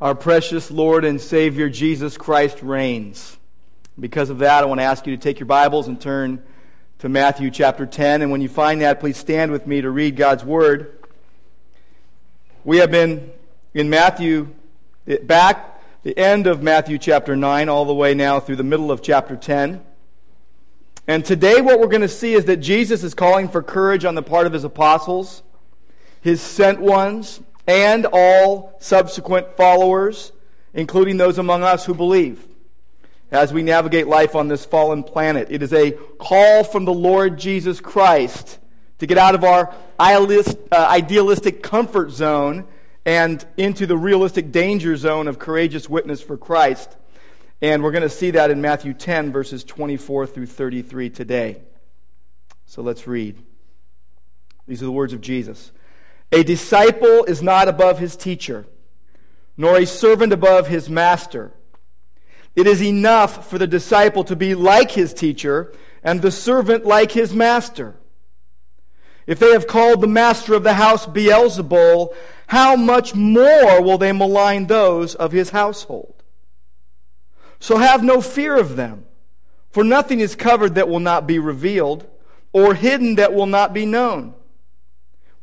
Our precious Lord and Savior Jesus Christ reigns. Because of that, I want to ask you to take your Bibles and turn to Matthew chapter 10. And when you find that, please stand with me to read God's Word. We have been in Matthew, eh, back the end of Matthew chapter 9, all the way now through the middle of chapter 10. And today, what we're going to see is that Jesus is calling for courage on the part of his apostles, his sent ones, and all subsequent followers, including those among us who believe, as we navigate life on this fallen planet. It is a call from the Lord Jesus Christ to get out of our uh, idealistic comfort zone and into the realistic danger zone of courageous witness for Christ. And we're going to see that in Matthew 10, verses 24 through 33 today. So let's read. These are the words of Jesus. A disciple is not above his teacher, nor a servant above his master. It is enough for the disciple to be like his teacher and the servant like his master. If they have called the master of the house Beelzebul, how much more will they malign those of his household? So have no fear of them, for nothing is covered that will not be revealed, or hidden that will not be known.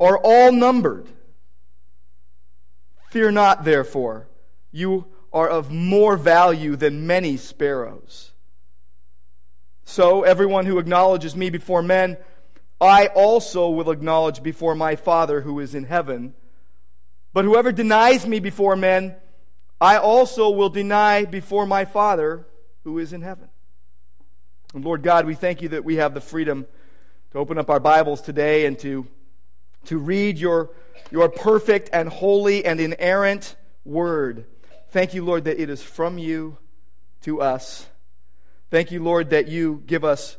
are all numbered. Fear not, therefore, you are of more value than many sparrows. So, everyone who acknowledges me before men, I also will acknowledge before my Father who is in heaven. But whoever denies me before men, I also will deny before my Father who is in heaven. And Lord God, we thank you that we have the freedom to open up our Bibles today and to to read your, your perfect and holy and inerrant word. Thank you, Lord, that it is from you to us. Thank you, Lord, that you give us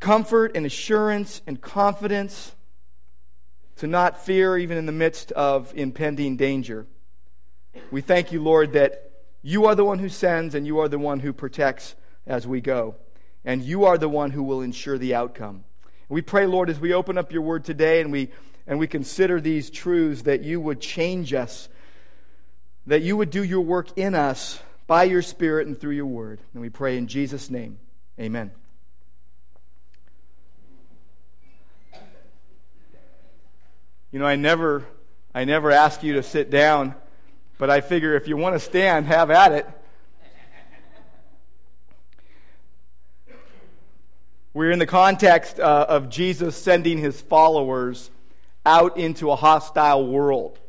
comfort and assurance and confidence to not fear even in the midst of impending danger. We thank you, Lord, that you are the one who sends and you are the one who protects as we go. And you are the one who will ensure the outcome. We pray, Lord, as we open up your word today and we, and we consider these truths, that you would change us, that you would do your work in us by your Spirit and through your word. And we pray in Jesus' name. Amen. You know, I never, I never ask you to sit down, but I figure if you want to stand, have at it. We're in the context uh, of Jesus sending his followers out into a hostile world.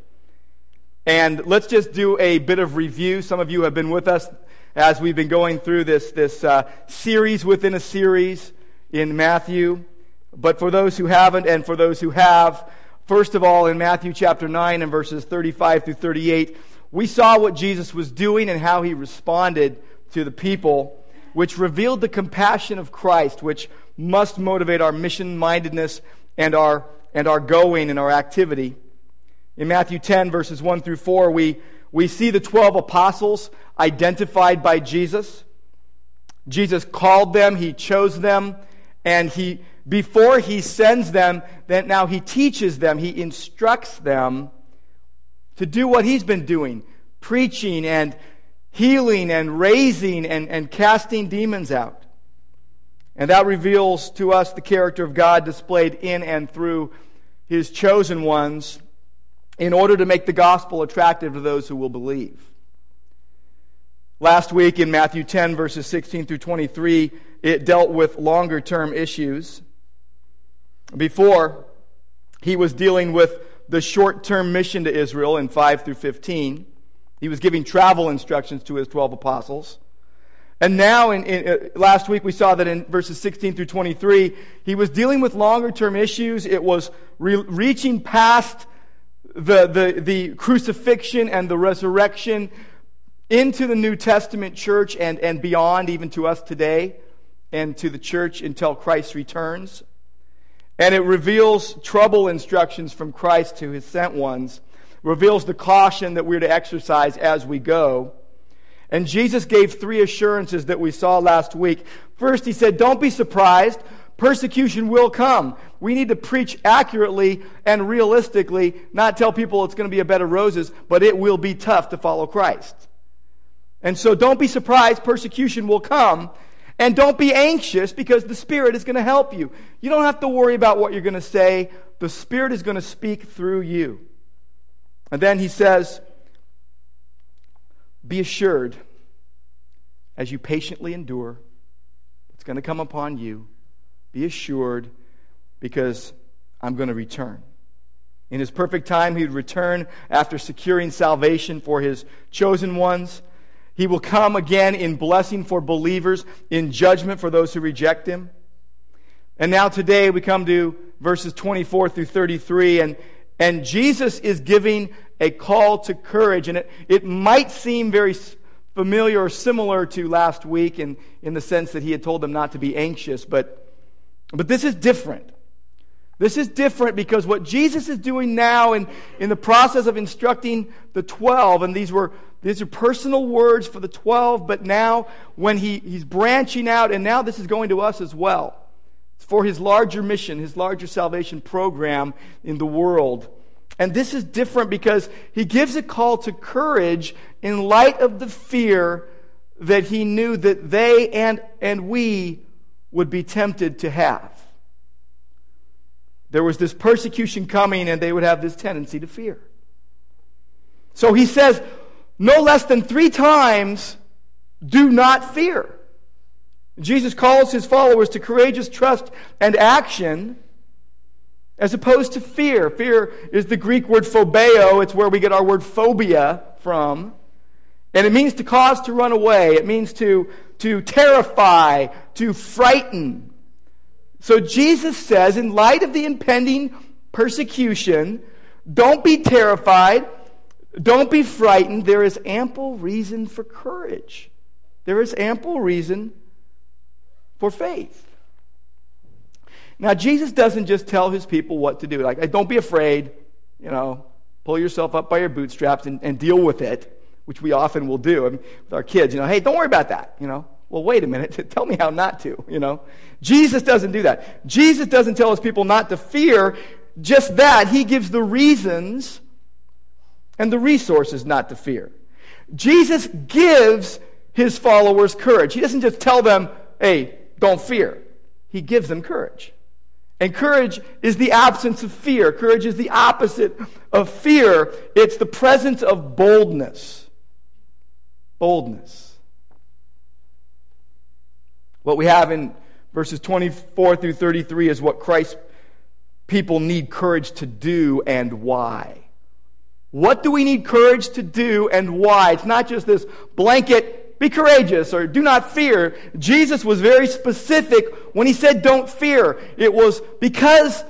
And let's just do a bit of review. Some of you have been with us as we've been going through this, this uh, series within a series in Matthew. But for those who haven't and for those who have, first of all, in Matthew chapter 9 and verses 35 through 38, we saw what Jesus was doing and how he responded to the people which revealed the compassion of Christ, which must motivate our mission mindedness and our, and our going and our activity. In Matthew 10, verses 1 through 4, we, we see the 12 apostles identified by Jesus. Jesus called them, he chose them, and he, before he sends them, then now he teaches them, he instructs them to do what he's been doing preaching and healing and raising and, and casting demons out. And that reveals to us the character of God displayed in and through his chosen ones in order to make the gospel attractive to those who will believe. Last week in Matthew 10, verses 16 through 23, it dealt with longer term issues. Before, he was dealing with the short term mission to Israel in 5 through 15. He was giving travel instructions to his 12 apostles. And now, in, in uh, last week, we saw that in verses 16 through 23, he was dealing with longer term issues. It was re- reaching past the, the, the crucifixion and the resurrection into the New Testament church and, and beyond, even to us today, and to the church until Christ returns. And it reveals trouble instructions from Christ to his sent ones, reveals the caution that we're to exercise as we go. And Jesus gave three assurances that we saw last week. First, he said, Don't be surprised. Persecution will come. We need to preach accurately and realistically, not tell people it's going to be a bed of roses, but it will be tough to follow Christ. And so don't be surprised, persecution will come. And don't be anxious because the Spirit is going to help you. You don't have to worry about what you're going to say. The Spirit is going to speak through you. And then he says, Be assured as you patiently endure, it's going to come upon you. Be assured because I'm going to return. In his perfect time, he would return after securing salvation for his chosen ones. He will come again in blessing for believers, in judgment for those who reject him. And now today we come to verses 24 through 33, and, and Jesus is giving a call to courage. And it, it might seem very familiar or similar to last week in, in the sense that he had told them not to be anxious, but, but this is different. This is different because what Jesus is doing now in, in the process of instructing the 12, and these were these are personal words for the 12, but now when he, he's branching out, and now this is going to us as well. For his larger mission, his larger salvation program in the world. And this is different because he gives a call to courage in light of the fear that he knew that they and, and we would be tempted to have. There was this persecution coming, and they would have this tendency to fear. So he says, no less than three times, do not fear. Jesus calls his followers to courageous trust and action as opposed to fear. Fear is the Greek word phobeo, it's where we get our word phobia from. And it means to cause to run away, it means to, to terrify, to frighten. So Jesus says, in light of the impending persecution, don't be terrified. Don't be frightened. There is ample reason for courage. There is ample reason for faith. Now, Jesus doesn't just tell his people what to do. Like, don't be afraid, you know, pull yourself up by your bootstraps and, and deal with it, which we often will do I mean, with our kids. You know, hey, don't worry about that, you know. Well, wait a minute. Tell me how not to, you know. Jesus doesn't do that. Jesus doesn't tell his people not to fear. Just that. He gives the reasons and the resources not to fear. Jesus gives his followers courage. He doesn't just tell them, hey, don't fear. He gives them courage. And courage is the absence of fear. Courage is the opposite of fear. It's the presence of boldness. Boldness. What we have in verses 24 through 33 is what Christ's people need courage to do and why. What do we need courage to do and why? It's not just this blanket, be courageous or do not fear. Jesus was very specific when he said don't fear. It was because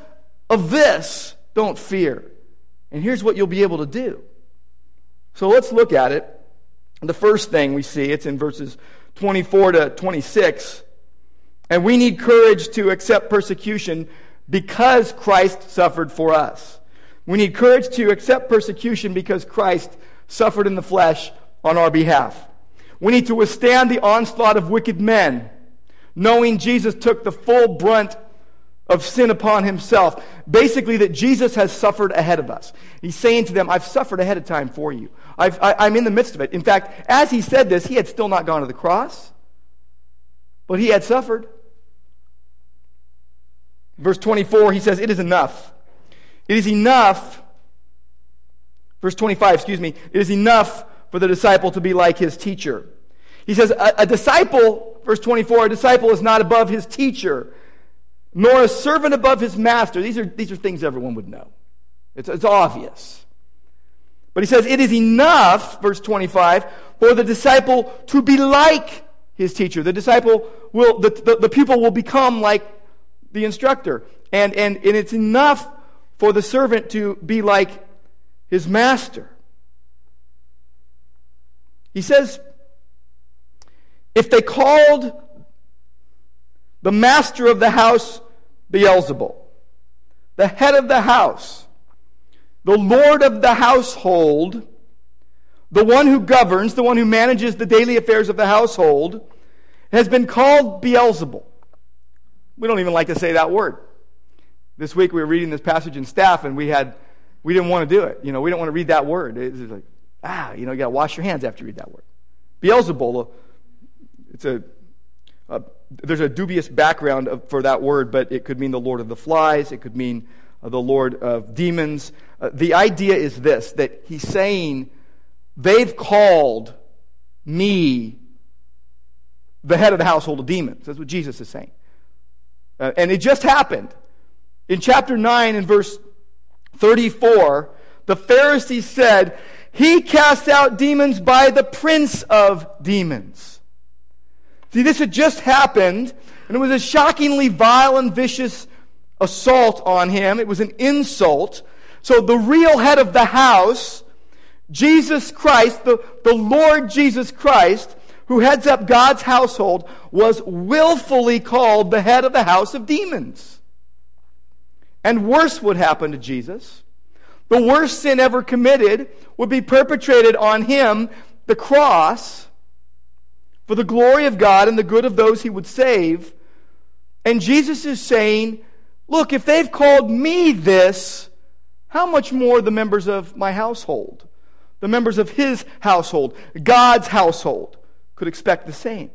of this, don't fear. And here's what you'll be able to do. So let's look at it. The first thing we see, it's in verses 24 to 26. And we need courage to accept persecution because Christ suffered for us. We need courage to accept persecution because Christ suffered in the flesh on our behalf. We need to withstand the onslaught of wicked men, knowing Jesus took the full brunt of sin upon himself. Basically, that Jesus has suffered ahead of us. He's saying to them, I've suffered ahead of time for you. i am in the midst of it. In fact, as he said this, he had still not gone to the cross, but he had suffered. Verse 24, he says, It is enough. It is enough, verse 25, excuse me, it is enough for the disciple to be like his teacher. He says, a, a disciple, verse 24, a disciple is not above his teacher, nor a servant above his master. These are, these are things everyone would know. It's, it's obvious. But he says, it is enough, verse 25, for the disciple to be like his teacher. The disciple will, the, the, the pupil will become like the instructor. And, and, and it's enough for the servant to be like his master. He says, if they called the master of the house Beelzebul, the head of the house, the lord of the household, the one who governs, the one who manages the daily affairs of the household, has been called Beelzebul. We don't even like to say that word. This week we were reading this passage in staff and we had we didn't want to do it. You know, we don't want to read that word. It's like, ah, you know, you got to wash your hands after you read that word. Beelzebul, it's a, a there's a dubious background of, for that word, but it could mean the Lord of the flies. It could mean uh, the Lord of demons. Uh, the idea is this that he's saying, they've called me the head of the household of demons. That's what Jesus is saying. Uh, and it just happened. In chapter 9 and verse 34, the Pharisees said, He cast out demons by the prince of demons. See, this had just happened, and it was a shockingly vile and vicious assault on him. It was an insult. So the real head of the house, Jesus Christ, the, the Lord Jesus Christ, who heads up God's household, was willfully called the head of the house of demons. And worse would happen to Jesus. The worst sin ever committed would be perpetrated on him, the cross, for the glory of God and the good of those he would save. And Jesus is saying, Look, if they've called me this, how much more the members of my household, the members of his household, God's household, could expect the same?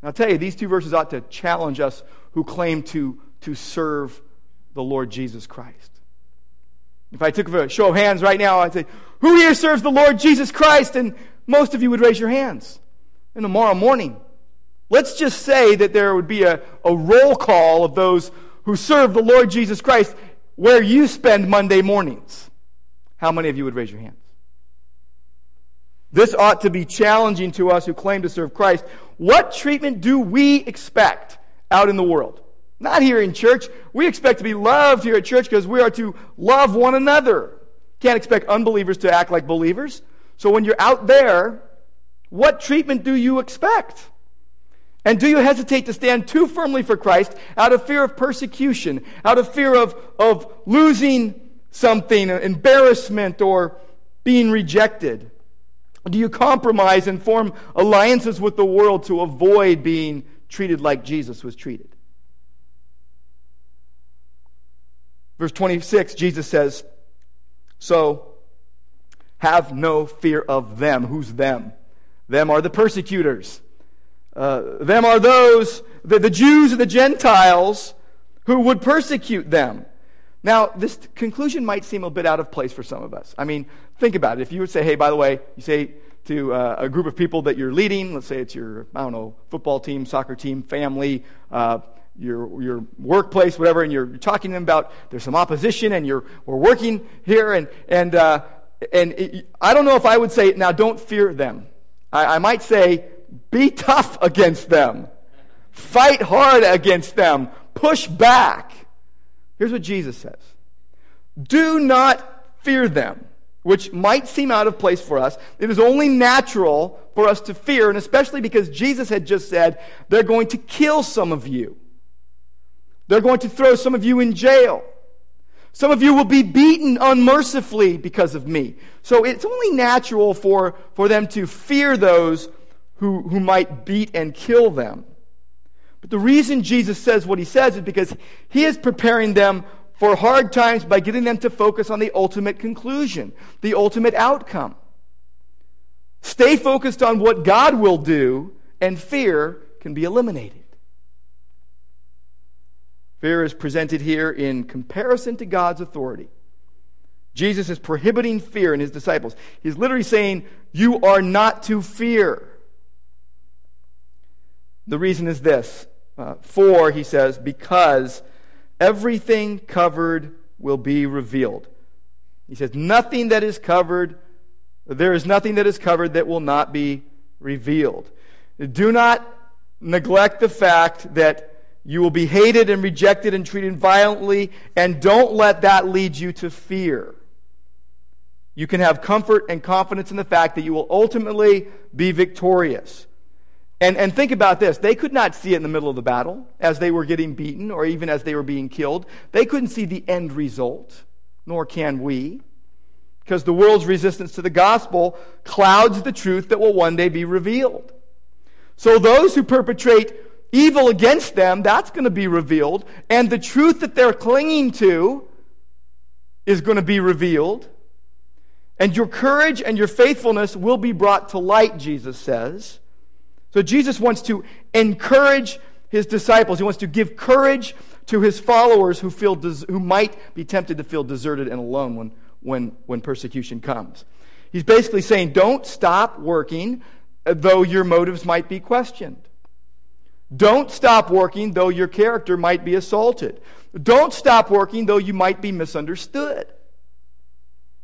And I'll tell you, these two verses ought to challenge us who claim to, to serve the Lord Jesus Christ. If I took a show of hands right now, I'd say, Who here serves the Lord Jesus Christ? And most of you would raise your hands. And tomorrow morning, let's just say that there would be a, a roll call of those who serve the Lord Jesus Christ where you spend Monday mornings. How many of you would raise your hands? This ought to be challenging to us who claim to serve Christ. What treatment do we expect out in the world? Not here in church. We expect to be loved here at church because we are to love one another. Can't expect unbelievers to act like believers. So when you're out there, what treatment do you expect? And do you hesitate to stand too firmly for Christ out of fear of persecution, out of fear of, of losing something, embarrassment, or being rejected? Do you compromise and form alliances with the world to avoid being treated like Jesus was treated? Verse 26, Jesus says, So have no fear of them. Who's them? Them are the persecutors. Uh, them are those, the, the Jews and the Gentiles who would persecute them. Now, this conclusion might seem a bit out of place for some of us. I mean, think about it. If you would say, hey, by the way, you say to uh, a group of people that you're leading, let's say it's your, I don't know, football team, soccer team, family, uh, your, your workplace, whatever, and you're, talking to them about there's some opposition and you're, we're working here. And, and, uh, and it, I don't know if I would say, now don't fear them. I, I might say, be tough against them. Fight hard against them. Push back. Here's what Jesus says Do not fear them, which might seem out of place for us. It is only natural for us to fear, and especially because Jesus had just said, they're going to kill some of you. They're going to throw some of you in jail. Some of you will be beaten unmercifully because of me. So it's only natural for, for them to fear those who, who might beat and kill them. But the reason Jesus says what he says is because he is preparing them for hard times by getting them to focus on the ultimate conclusion, the ultimate outcome. Stay focused on what God will do, and fear can be eliminated. Fear is presented here in comparison to God's authority. Jesus is prohibiting fear in his disciples. He's literally saying, You are not to fear. The reason is this uh, for, he says, because everything covered will be revealed. He says, Nothing that is covered, there is nothing that is covered that will not be revealed. Do not neglect the fact that you will be hated and rejected and treated violently, and don't let that lead you to fear. You can have comfort and confidence in the fact that you will ultimately be victorious. And, and think about this. They could not see it in the middle of the battle as they were getting beaten or even as they were being killed. They couldn't see the end result, nor can we. Because the world's resistance to the gospel clouds the truth that will one day be revealed. So those who perpetrate evil against them, that's going to be revealed. And the truth that they're clinging to is going to be revealed. And your courage and your faithfulness will be brought to light, Jesus says. So Jesus wants to encourage his disciples. He wants to give courage to his followers who, feel des- who might be tempted to feel deserted and alone when, when, when persecution comes. He's basically saying, don't stop working, though your motives might be questioned. Don't stop working, though your character might be assaulted. Don't stop working, though you might be misunderstood.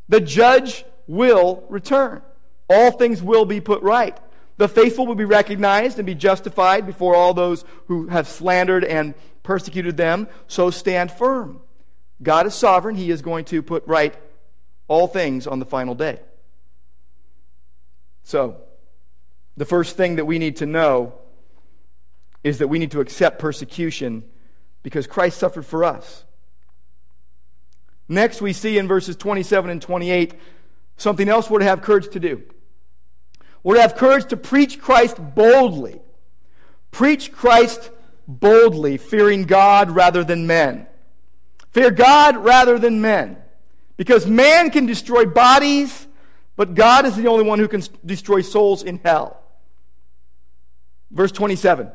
The judge will return. All things will be put right. The faithful will be recognized and be justified before all those who have slandered and persecuted them. So stand firm. God is sovereign. He is going to put right all things on the final day. So, the first thing that we need to know is that we need to accept persecution because Christ suffered for us. Next, we see in verses 27 and 28 something else we're to have courage to do. We're to have courage to preach Christ boldly. Preach Christ boldly, fearing God rather than men. Fear God rather than men. Because man can destroy bodies, but God is the only one who can destroy souls in hell. Verse 27.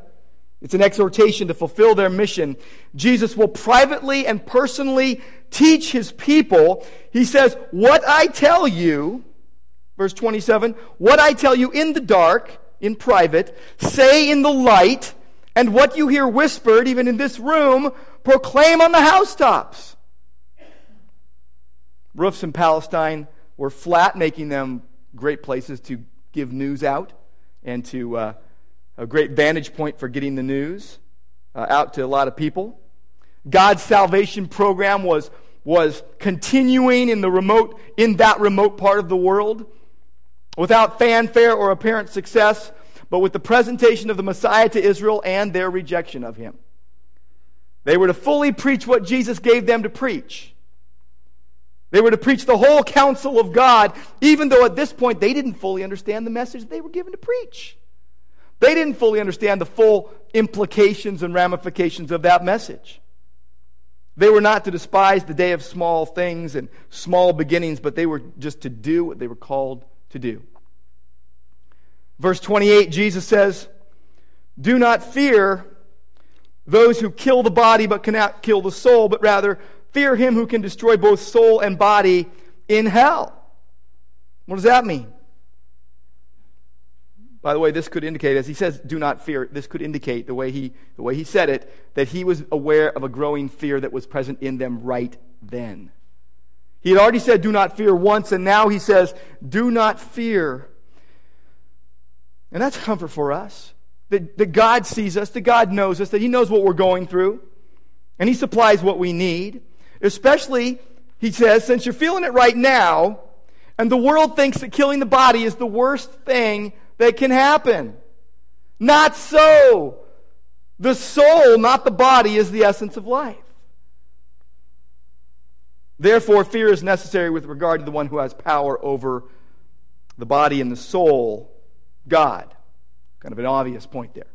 It's an exhortation to fulfill their mission. Jesus will privately and personally teach his people. He says, What I tell you, verse 27, what I tell you in the dark, in private, say in the light, and what you hear whispered, even in this room, proclaim on the housetops. Roofs in Palestine were flat, making them great places to give news out and to uh, a great vantage point for getting the news uh, out to a lot of people. God's salvation program was, was continuing in, the remote, in that remote part of the world without fanfare or apparent success, but with the presentation of the Messiah to Israel and their rejection of him. They were to fully preach what Jesus gave them to preach. They were to preach the whole counsel of God, even though at this point they didn't fully understand the message they were given to preach. They didn't fully understand the full implications and ramifications of that message. They were not to despise the day of small things and small beginnings, but they were just to do what they were called to do. Verse 28, Jesus says, Do not fear those who kill the body but cannot kill the soul, but rather fear him who can destroy both soul and body in hell. What does that mean? By the way, this could indicate, as he says, do not fear, this could indicate the way he, the way he said it, that he was aware of a growing fear that was present in them right then. He had already said, do not fear once, and now he says, do not fear. And that's comfort for us. That, that God sees us, that God knows us, that He knows what we're going through, and He supplies what we need. Especially, He says, since you're feeling it right now, and the world thinks that killing the body is the worst thing that can happen. Not so. The soul, not the body, is the essence of life. Therefore, fear is necessary with regard to the one who has power over the body and the soul, God. Kind of an obvious point there.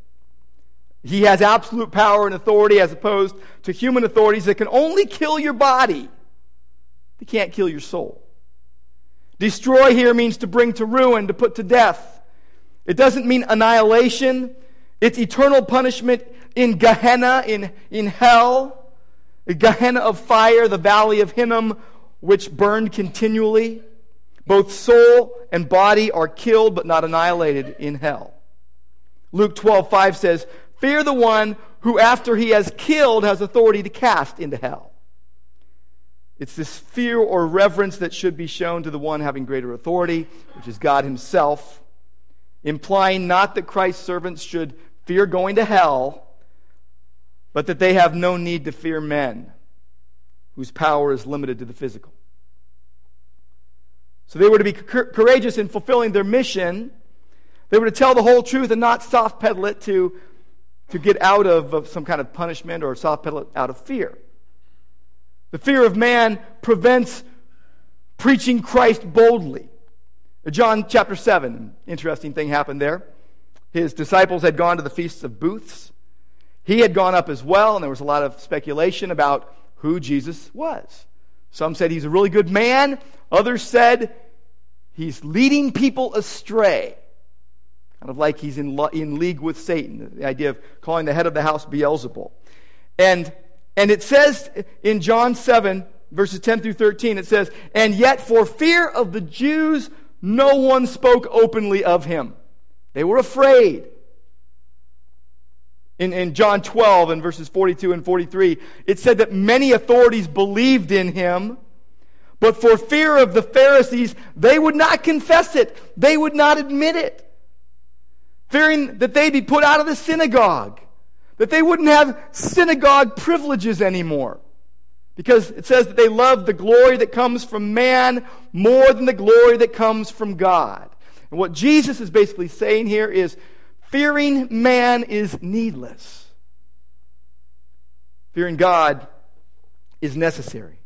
He has absolute power and authority as opposed to human authorities that can only kill your body. They can't kill your soul. Destroy here means to bring to ruin, to put to death. It doesn't mean annihilation, it's eternal punishment in Gehenna, in, in hell, Gehenna of fire, the valley of Hinnom, which burned continually. Both soul and body are killed but not annihilated in hell. Luke 12, 5 says, Fear the one who, after he has killed, has authority to cast into hell. It's this fear or reverence that should be shown to the one having greater authority, which is God Himself implying not that Christ's servants should fear going to hell, but that they have no need to fear men whose power is limited to the physical. So they were to be courageous in fulfilling their mission. They were to tell the whole truth and not soft pedal it to, to get out of, of some kind of punishment or soft pedal it out of fear. The fear of man prevents preaching Christ boldly. John chapter 7, interesting thing happened there. His disciples had gone to the feasts of booths. He had gone up as well, and there was a lot of speculation about who Jesus was. Some said he's a really good man, others said he's leading people astray. Kind of like he's in, in league with Satan, the idea of calling the head of the house Beelzebul. And, and it says in John 7, verses 10 through 13, it says, And yet for fear of the Jews, no one spoke openly of him. They were afraid. In, in John 12 and verses 42 and 43, it said that many authorities believed in him, but for fear of the Pharisees, they would not confess it. They would not admit it. Fearing that they'd be put out of the synagogue, that they wouldn't have synagogue privileges anymore. Because it says that they love the glory that comes from man more than the glory that comes from God. And what Jesus is basically saying here is fearing man is needless. Fearing God is necessary.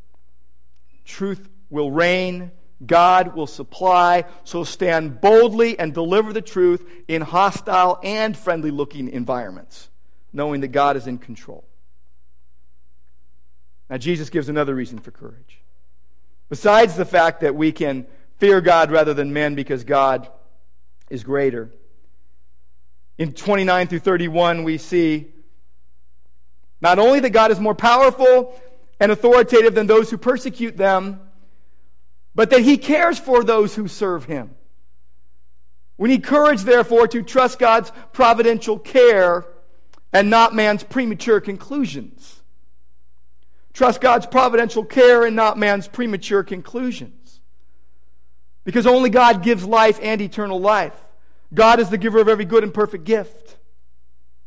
Truth will reign, God will supply, so stand boldly and deliver the truth in hostile and friendly looking environments, knowing that God is in control. Now, Jesus gives another reason for courage. Besides the fact that we can fear God rather than men because God is greater. In 29 through 31, we see not only that God is more powerful and authoritative than those who persecute them, but that he cares for those who serve him. We need courage, therefore, to trust God's providential care and not man's premature conclusions. Trust God's providential care and not man's premature conclusions. Because only God gives life and eternal life. God is the giver of every good and perfect gift.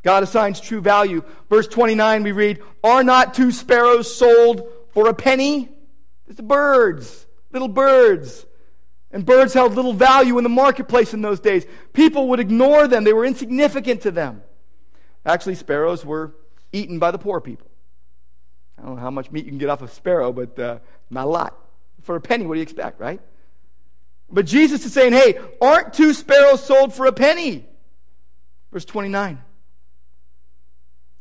God assigns true value. Verse 29, we read, Are not two sparrows sold for a penny? It's the birds, little birds. And birds held little value in the marketplace in those days. People would ignore them, they were insignificant to them. Actually, sparrows were eaten by the poor people. I don't know how much meat you can get off a sparrow, but uh, not a lot. For a penny, what do you expect, right? But Jesus is saying, hey, aren't two sparrows sold for a penny? Verse 29.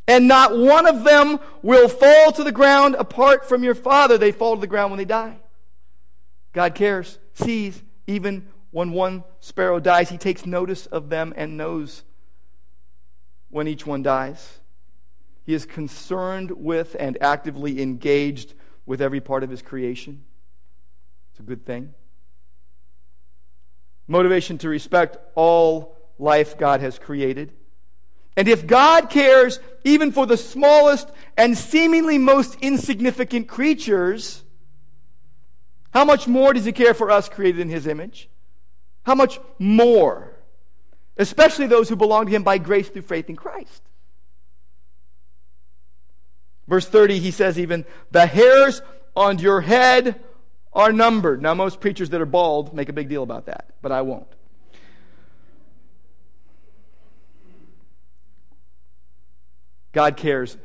And not one of them will fall to the ground apart from your Father. They fall to the ground when they die. God cares, sees, even when one sparrow dies, He takes notice of them and knows when each one dies. He is concerned with and actively engaged with every part of his creation. It's a good thing. Motivation to respect all life God has created. And if God cares even for the smallest and seemingly most insignificant creatures, how much more does He care for us created in His image? How much more? Especially those who belong to Him by grace through faith in Christ. Verse 30, he says even, the hairs on your head are numbered. Now, most preachers that are bald make a big deal about that, but I won't. God cares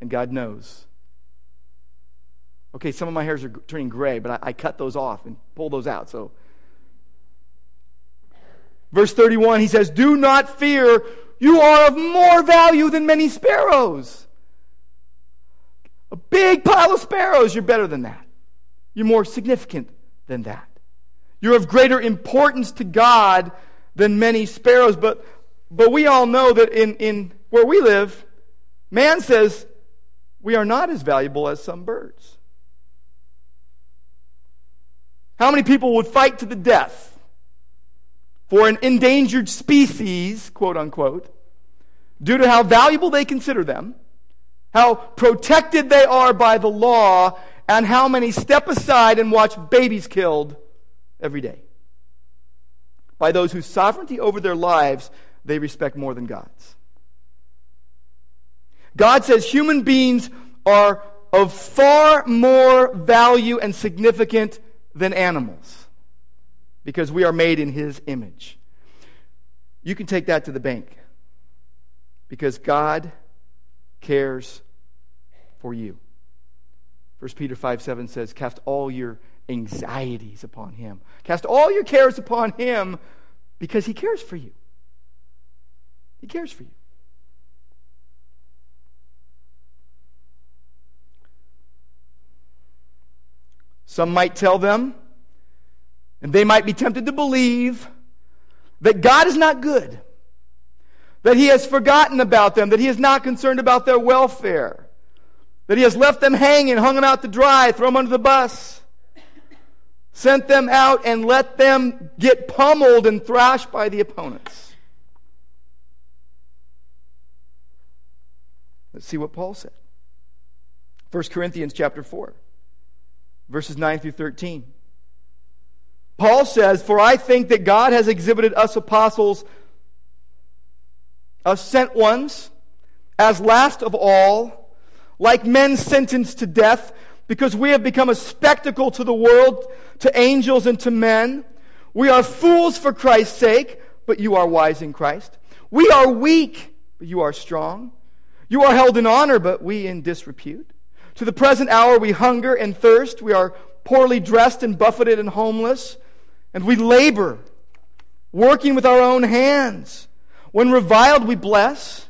and God knows. Okay, some of my hairs are turning gray, but I, I cut those off and pull those out. So, verse 31, he says, Do not fear, you are of more value than many sparrows. A big pile of sparrows, you're better than that. You're more significant than that. You're of greater importance to God than many sparrows. But, but we all know that in, in where we live, man says we are not as valuable as some birds. How many people would fight to the death for an endangered species, quote unquote, due to how valuable they consider them? How protected they are by the law, and how many step aside and watch babies killed every day by those whose sovereignty over their lives they respect more than God's. God says human beings are of far more value and significant than animals. because we are made in His image. You can take that to the bank because God cares for you. 1 Peter 5 7 says, Cast all your anxieties upon Him. Cast all your cares upon Him because He cares for you. He cares for you. Some might tell them, and they might be tempted to believe, that God is not good, that He has forgotten about them, that He is not concerned about their welfare, that He has left them hanging, hung them out to dry, thrown them under the bus, sent them out and let them get pummeled and thrashed by the opponents. Let's see what Paul said. 1 Corinthians chapter 4 verses 9 through 13. Paul says, For I think that God has exhibited us apostles, us sent ones, as last of all, like men sentenced to death, because we have become a spectacle to the world, to angels, and to men. We are fools for Christ's sake, but you are wise in Christ. We are weak, but you are strong. You are held in honor, but we in disrepute. To the present hour, we hunger and thirst. We are poorly dressed and buffeted and homeless. And we labor, working with our own hands. When reviled, we bless.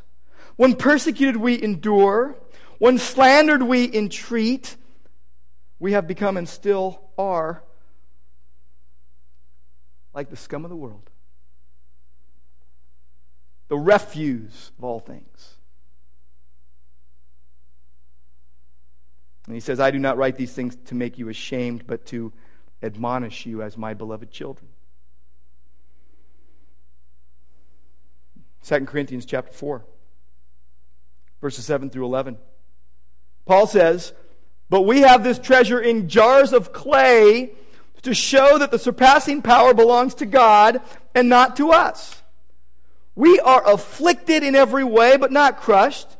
When persecuted, we endure. When slandered, we entreat. We have become and still are like the scum of the world, the refuse of all things. And he says, I do not write these things to make you ashamed, but to admonish you as my beloved children. 2 Corinthians chapter 4, verses 7 through 11. Paul says, But we have this treasure in jars of clay to show that the surpassing power belongs to God and not to us. We are afflicted in every way, but not crushed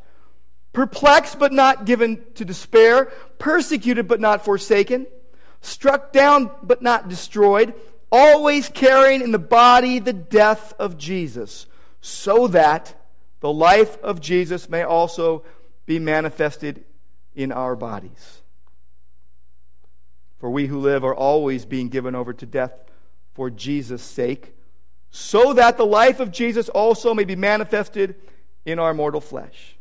perplexed but not given to despair, persecuted but not forsaken, struck down but not destroyed, always carrying in the body the death of Jesus, so that the life of Jesus may also be manifested in our bodies. For we who live are always being given over to death for Jesus' sake, so that the life of Jesus also may be manifested in our mortal flesh.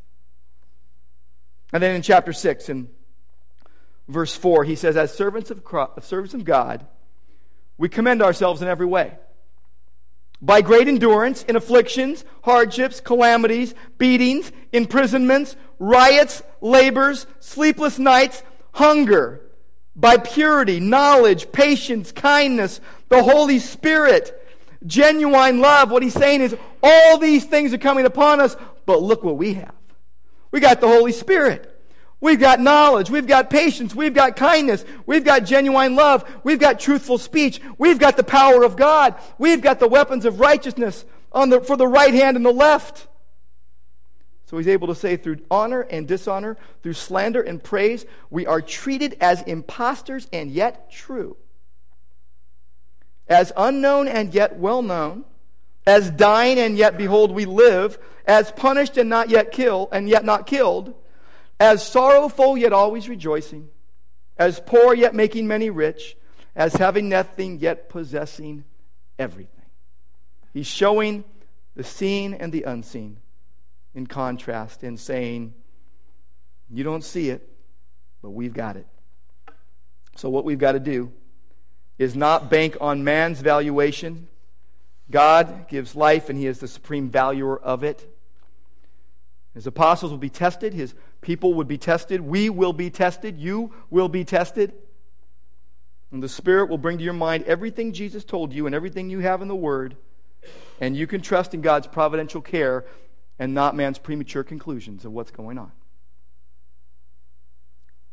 And then in chapter 6, in verse 4, he says, As servants of, servants of God, we commend ourselves in every way. By great endurance in afflictions, hardships, calamities, beatings, imprisonments, riots, labors, sleepless nights, hunger, by purity, knowledge, patience, kindness, the Holy Spirit, genuine love. What he's saying is all these things are coming upon us, but look what we have. We got the Holy Spirit. We've got knowledge. We've got patience. We've got kindness. We've got genuine love. We've got truthful speech. We've got the power of God. We've got the weapons of righteousness on the, for the right hand and the left. So he's able to say through honor and dishonor, through slander and praise, we are treated as impostors and yet true, as unknown and yet well known as dying and yet behold we live, as punished and not yet killed and yet not killed, as sorrowful yet always rejoicing, as poor yet making many rich, as having nothing yet possessing everything. He's showing the seen and the unseen in contrast and saying, You don't see it, but we've got it. So, what we've got to do is not bank on man's valuation God gives life, and He is the supreme valuer of it. His apostles will be tested, His people would be tested, we will be tested, you will be tested. And the Spirit will bring to your mind everything Jesus told you and everything you have in the Word, and you can trust in God's providential care and not man's premature conclusions of what's going on.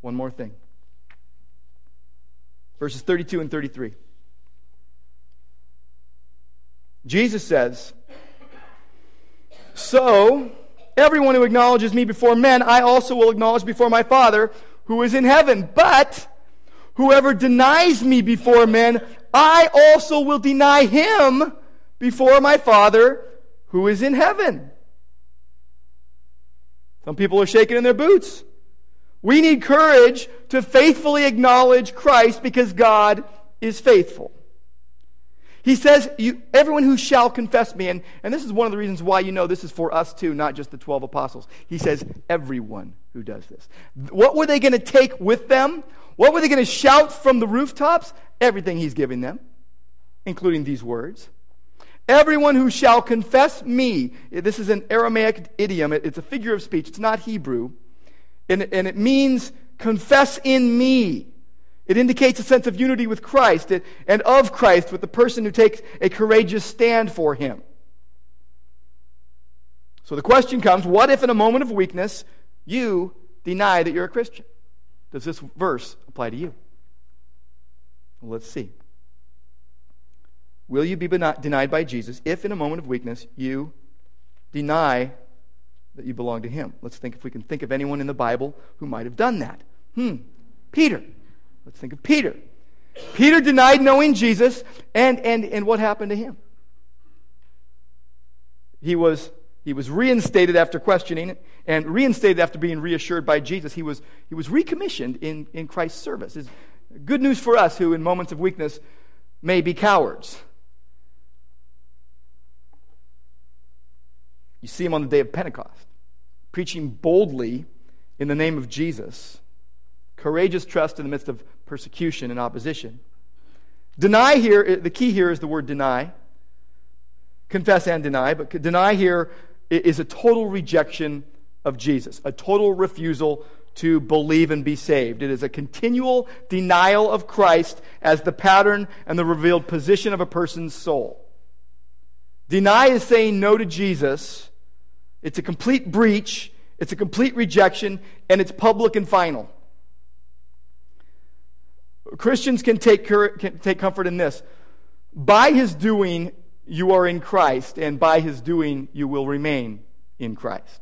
One more thing. Verses 32 and 33. Jesus says, So, everyone who acknowledges me before men, I also will acknowledge before my Father who is in heaven. But whoever denies me before men, I also will deny him before my Father who is in heaven. Some people are shaking in their boots. We need courage to faithfully acknowledge Christ because God is faithful. He says, you, everyone who shall confess me, and, and this is one of the reasons why you know this is for us too, not just the 12 apostles. He says, everyone who does this. What were they going to take with them? What were they going to shout from the rooftops? Everything he's giving them, including these words. Everyone who shall confess me. This is an Aramaic idiom, it's a figure of speech, it's not Hebrew. And, and it means confess in me. It indicates a sense of unity with Christ and of Christ with the person who takes a courageous stand for him. So the question comes what if in a moment of weakness you deny that you're a Christian? Does this verse apply to you? Well, let's see. Will you be denied by Jesus if in a moment of weakness you deny that you belong to him? Let's think if we can think of anyone in the Bible who might have done that. Hmm, Peter. Let's think of Peter. Peter denied knowing Jesus, and, and, and what happened to him? He was, he was reinstated after questioning and reinstated after being reassured by Jesus. He was, he was recommissioned in, in Christ's service. It's good news for us who, in moments of weakness, may be cowards. You see him on the day of Pentecost, preaching boldly in the name of Jesus courageous trust in the midst of persecution and opposition. Deny here, the key here is the word deny. Confess and deny, but deny here is a total rejection of Jesus, a total refusal to believe and be saved. It is a continual denial of Christ as the pattern and the revealed position of a person's soul. Deny is saying no to Jesus. It's a complete breach, it's a complete rejection, and it's public and final. Christians can take, can take comfort in this. By his doing, you are in Christ, and by his doing, you will remain in Christ.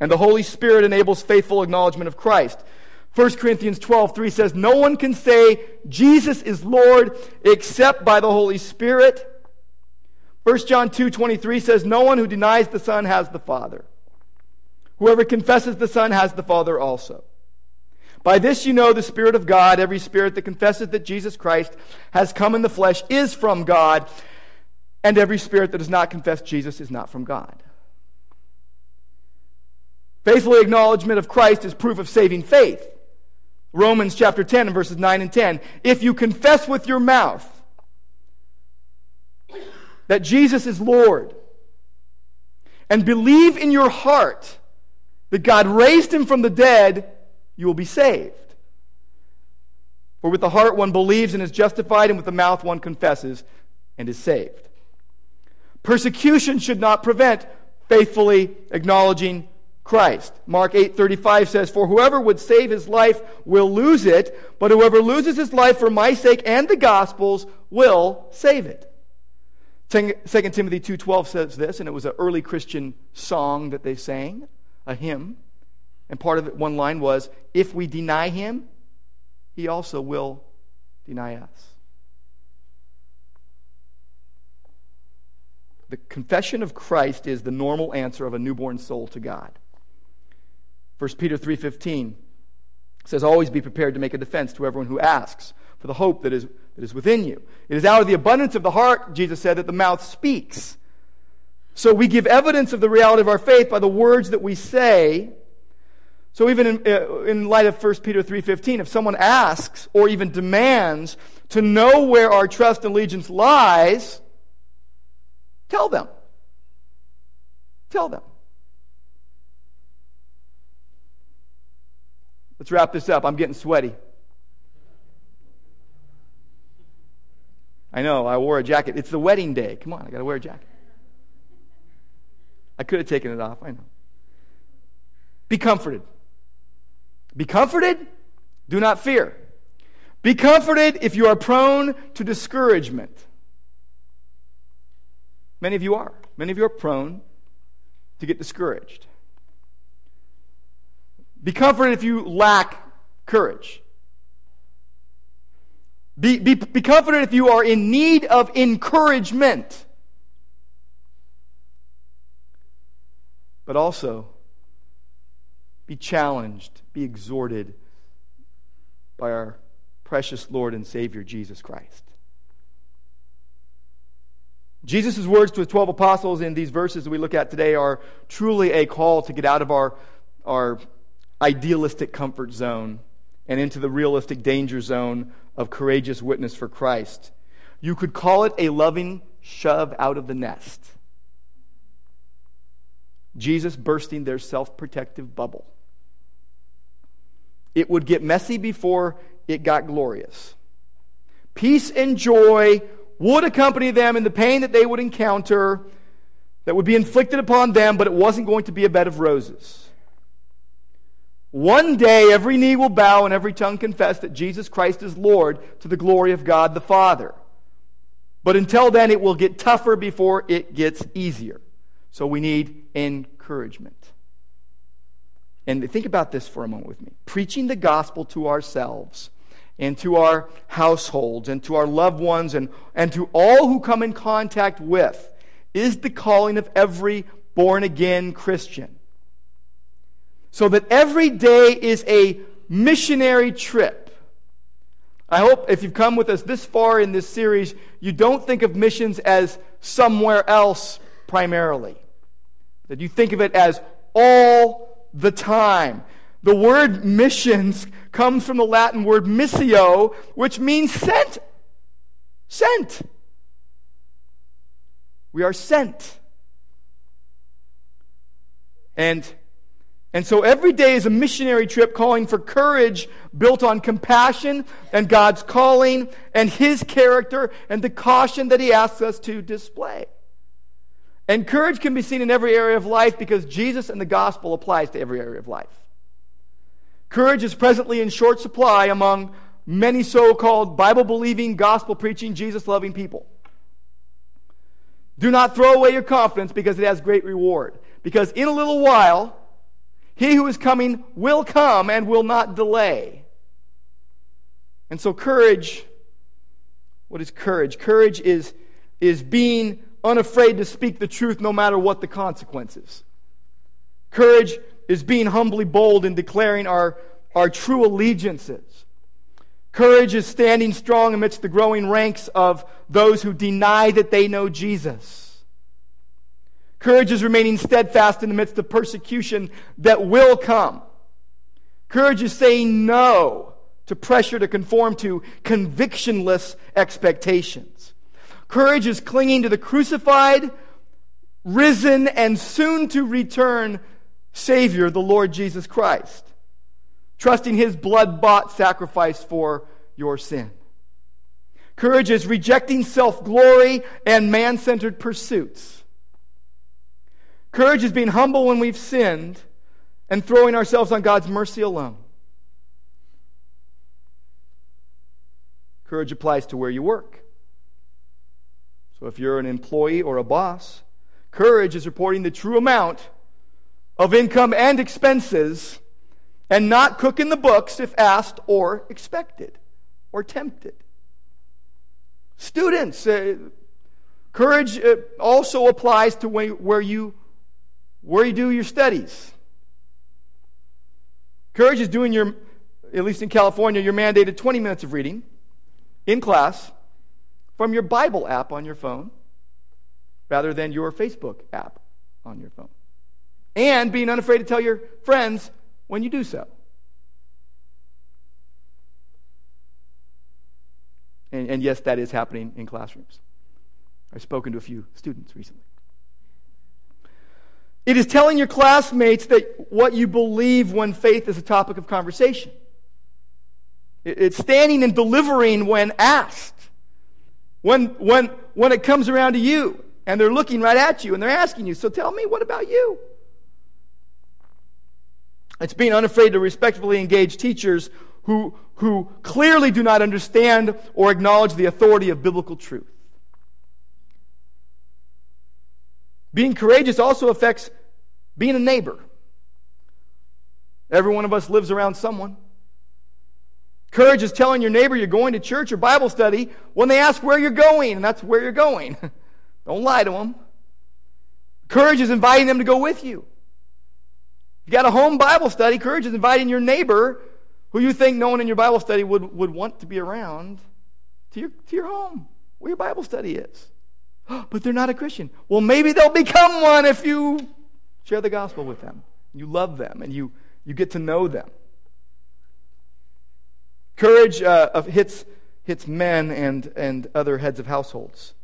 And the Holy Spirit enables faithful acknowledgement of Christ. 1 Corinthians 12, 3 says, No one can say Jesus is Lord except by the Holy Spirit. 1 John 2, 23 says, No one who denies the Son has the Father. Whoever confesses the Son has the Father also. By this you know the Spirit of God. Every spirit that confesses that Jesus Christ has come in the flesh is from God, and every spirit that does not confess Jesus is not from God. Faithful acknowledgement of Christ is proof of saving faith. Romans chapter 10 and verses 9 and 10. If you confess with your mouth that Jesus is Lord and believe in your heart that God raised him from the dead, you will be saved. For with the heart one believes and is justified, and with the mouth one confesses and is saved. Persecution should not prevent faithfully acknowledging Christ. Mark 8:35 says, "For whoever would save his life will lose it, but whoever loses his life for my sake and the gospel's will save it." 2 Timothy 2:12 says this, and it was an early Christian song that they sang, a hymn. And part of it, one line was, if we deny him, he also will deny us. The confession of Christ is the normal answer of a newborn soul to God. 1 Peter 3:15 says always be prepared to make a defense to everyone who asks for the hope that is, that is within you. It is out of the abundance of the heart, Jesus said, that the mouth speaks. So we give evidence of the reality of our faith by the words that we say so even in, uh, in light of 1 Peter 3.15, if someone asks or even demands to know where our trust and allegiance lies, tell them. Tell them. Let's wrap this up. I'm getting sweaty. I know, I wore a jacket. It's the wedding day. Come on, I got to wear a jacket. I could have taken it off, I know. Be comforted. Be comforted, do not fear. Be comforted if you are prone to discouragement. Many of you are. Many of you are prone to get discouraged. Be comforted if you lack courage. Be, be, be confident if you are in need of encouragement. But also, be challenged, be exhorted by our precious Lord and Savior, Jesus Christ. Jesus' words to his 12 apostles in these verses that we look at today are truly a call to get out of our, our idealistic comfort zone and into the realistic danger zone of courageous witness for Christ. You could call it a loving shove out of the nest. Jesus bursting their self protective bubble. It would get messy before it got glorious. Peace and joy would accompany them in the pain that they would encounter that would be inflicted upon them, but it wasn't going to be a bed of roses. One day, every knee will bow and every tongue confess that Jesus Christ is Lord to the glory of God the Father. But until then, it will get tougher before it gets easier. So we need encouragement. And think about this for a moment with me. Preaching the gospel to ourselves and to our households and to our loved ones and, and to all who come in contact with is the calling of every born again Christian so that every day is a missionary trip. I hope if you've come with us this far in this series, you don't think of missions as somewhere else primarily. That you think of it as all the time. The word missions comes from the Latin word missio, which means sent. Sent. We are sent. And and so every day is a missionary trip calling for courage built on compassion and God's calling and His character and the caution that He asks us to display. And courage can be seen in every area of life because Jesus and the gospel applies to every area of life. Courage is presently in short supply among many so called Bible believing, gospel preaching, Jesus loving people. Do not throw away your confidence because it has great reward. Because in a little while, he who is coming will come and will not delay. And so, courage what is courage? Courage is, is being unafraid to speak the truth no matter what the consequences. Courage is being humbly bold in declaring our, our true allegiances. Courage is standing strong amidst the growing ranks of those who deny that they know Jesus. Courage is remaining steadfast in the midst of persecution that will come. Courage is saying no to pressure to conform to convictionless expectations. Courage is clinging to the crucified, risen, and soon to return Savior, the Lord Jesus Christ, trusting His blood bought sacrifice for your sin. Courage is rejecting self glory and man centered pursuits Courage is being humble when we've sinned and throwing ourselves on God's mercy alone. Courage applies to where you work. So if you're an employee or a boss, courage is reporting the true amount of income and expenses and not cooking the books if asked or expected or tempted. Students, uh, courage uh, also applies to where you where you do your studies. Courage is doing your, at least in California, your mandated 20 minutes of reading in class from your Bible app on your phone rather than your Facebook app on your phone. And being unafraid to tell your friends when you do so. And, and yes, that is happening in classrooms. I've spoken to a few students recently. It is telling your classmates that what you believe when faith is a topic of conversation. It's standing and delivering when asked. When, when, when it comes around to you and they're looking right at you and they're asking you, so tell me, what about you? It's being unafraid to respectfully engage teachers who, who clearly do not understand or acknowledge the authority of biblical truth. Being courageous also affects being a neighbor. Every one of us lives around someone. Courage is telling your neighbor you're going to church or Bible study when they ask where you're going, and that's where you're going. Don't lie to them. Courage is inviting them to go with you. If you got a home Bible study, courage is inviting your neighbor who you think no one in your Bible study would, would want to be around to your, to your home, where your Bible study is. But they're not a Christian. Well, maybe they'll become one if you share the gospel with them. You love them and you, you get to know them. Courage uh, hits, hits men and, and other heads of households.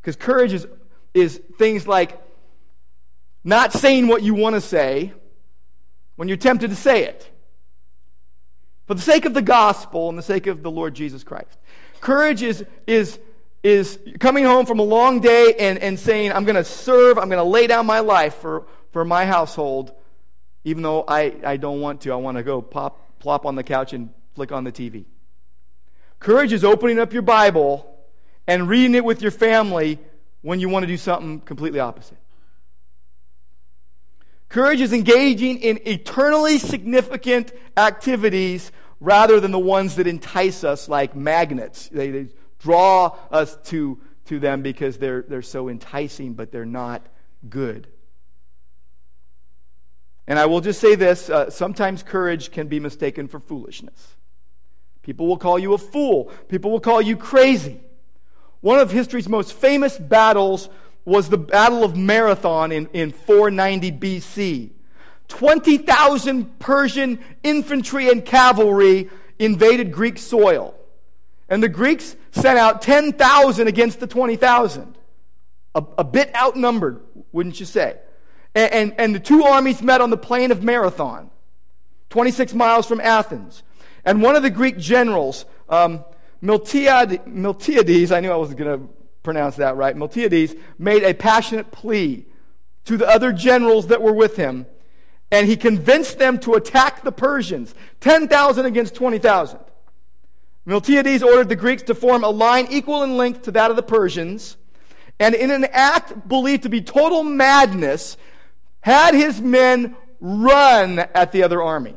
Because courage is, is things like not saying what you want to say when you're tempted to say it. For the sake of the gospel and the sake of the Lord Jesus Christ. Courage is, is, is coming home from a long day and, and saying, I'm going to serve, I'm going to lay down my life for, for my household, even though I, I don't want to. I want to go pop, plop on the couch and flick on the TV. Courage is opening up your Bible and reading it with your family when you want to do something completely opposite. Courage is engaging in eternally significant activities rather than the ones that entice us like magnets. They, they draw us to, to them because they're, they're so enticing, but they're not good. And I will just say this uh, sometimes courage can be mistaken for foolishness. People will call you a fool, people will call you crazy. One of history's most famous battles was the Battle of Marathon in, in 490 BC. 20,000 Persian infantry and cavalry invaded Greek soil. And the Greeks sent out 10,000 against the 20,000. A, a, bit outnumbered, wouldn't you say? And, and, and the two armies met on the plain of Marathon, 26 miles from Athens. And one of the Greek generals, um, Miltiades, I knew I wasn't going to pronounce that right, Miltiades, made a passionate plea to the other generals that were with him, and he convinced them to attack the Persians 10,000 against 20,000. Miltiades ordered the Greeks to form a line equal in length to that of the Persians, and in an act believed to be total madness, had his men run at the other army,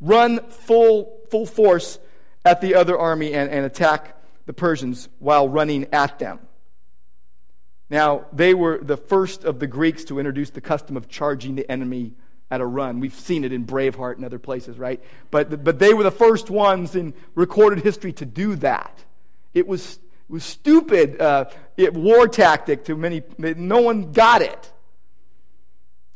run full, full force at the other army and, and attack the Persians while running at them. Now, they were the first of the Greeks to introduce the custom of charging the enemy at a run. We've seen it in Braveheart and other places, right? But, but they were the first ones in recorded history to do that. It was, it was stupid uh, it, war tactic to many, no one got it.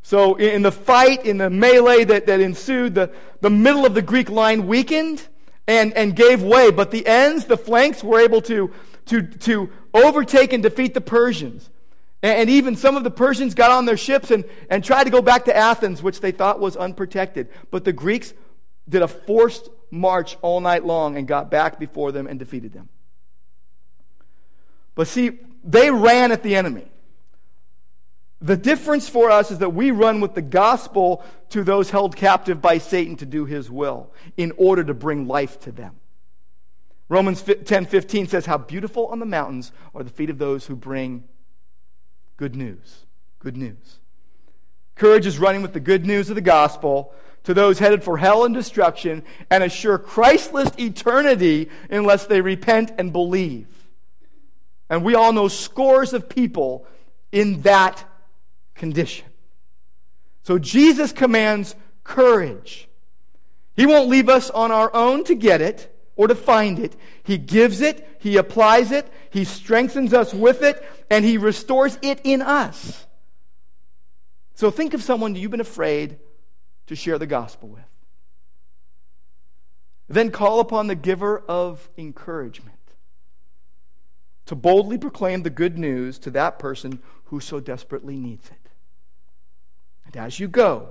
So in the fight, in the melee that, that ensued, the, the middle of the Greek line weakened and, and gave way. But the ends, the flanks, were able to, to, to overtake and defeat the Persians. And, and even some of the Persians got on their ships and, and tried to go back to Athens, which they thought was unprotected. But the Greeks did a forced march all night long and got back before them and defeated them. But see, they ran at the enemy. The difference for us is that we run with the gospel to those held captive by Satan to do his will in order to bring life to them. Romans 10:15 says, How beautiful on the mountains are the feet of those who bring good news. Good news. Courage is running with the good news of the gospel to those headed for hell and destruction and assure Christless eternity unless they repent and believe. And we all know scores of people in that condition. So Jesus commands courage. He won't leave us on our own to get it or to find it. He gives it, He applies it, He strengthens us with it, and He restores it in us. So think of someone you've been afraid to share the gospel with. Then call upon the giver of encouragement to boldly proclaim the good news to that person who so desperately needs it. And as you go,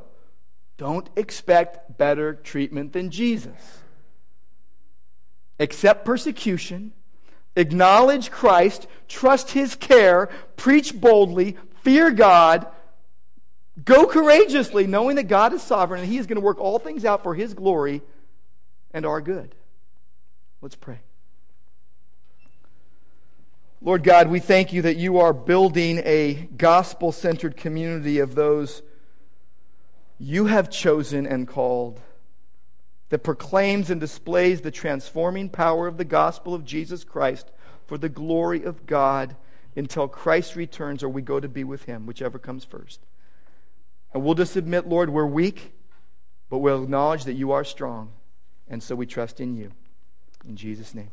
don't expect better treatment than Jesus. Accept persecution, acknowledge Christ, trust his care, preach boldly, fear God, go courageously, knowing that God is sovereign and he is going to work all things out for his glory and our good. Let's pray. Lord God, we thank you that you are building a gospel centered community of those you have chosen and called that proclaims and displays the transforming power of the gospel of Jesus Christ for the glory of God until Christ returns or we go to be with him, whichever comes first. And we'll just admit, Lord, we're weak, but we'll acknowledge that you are strong. And so we trust in you. In Jesus' name.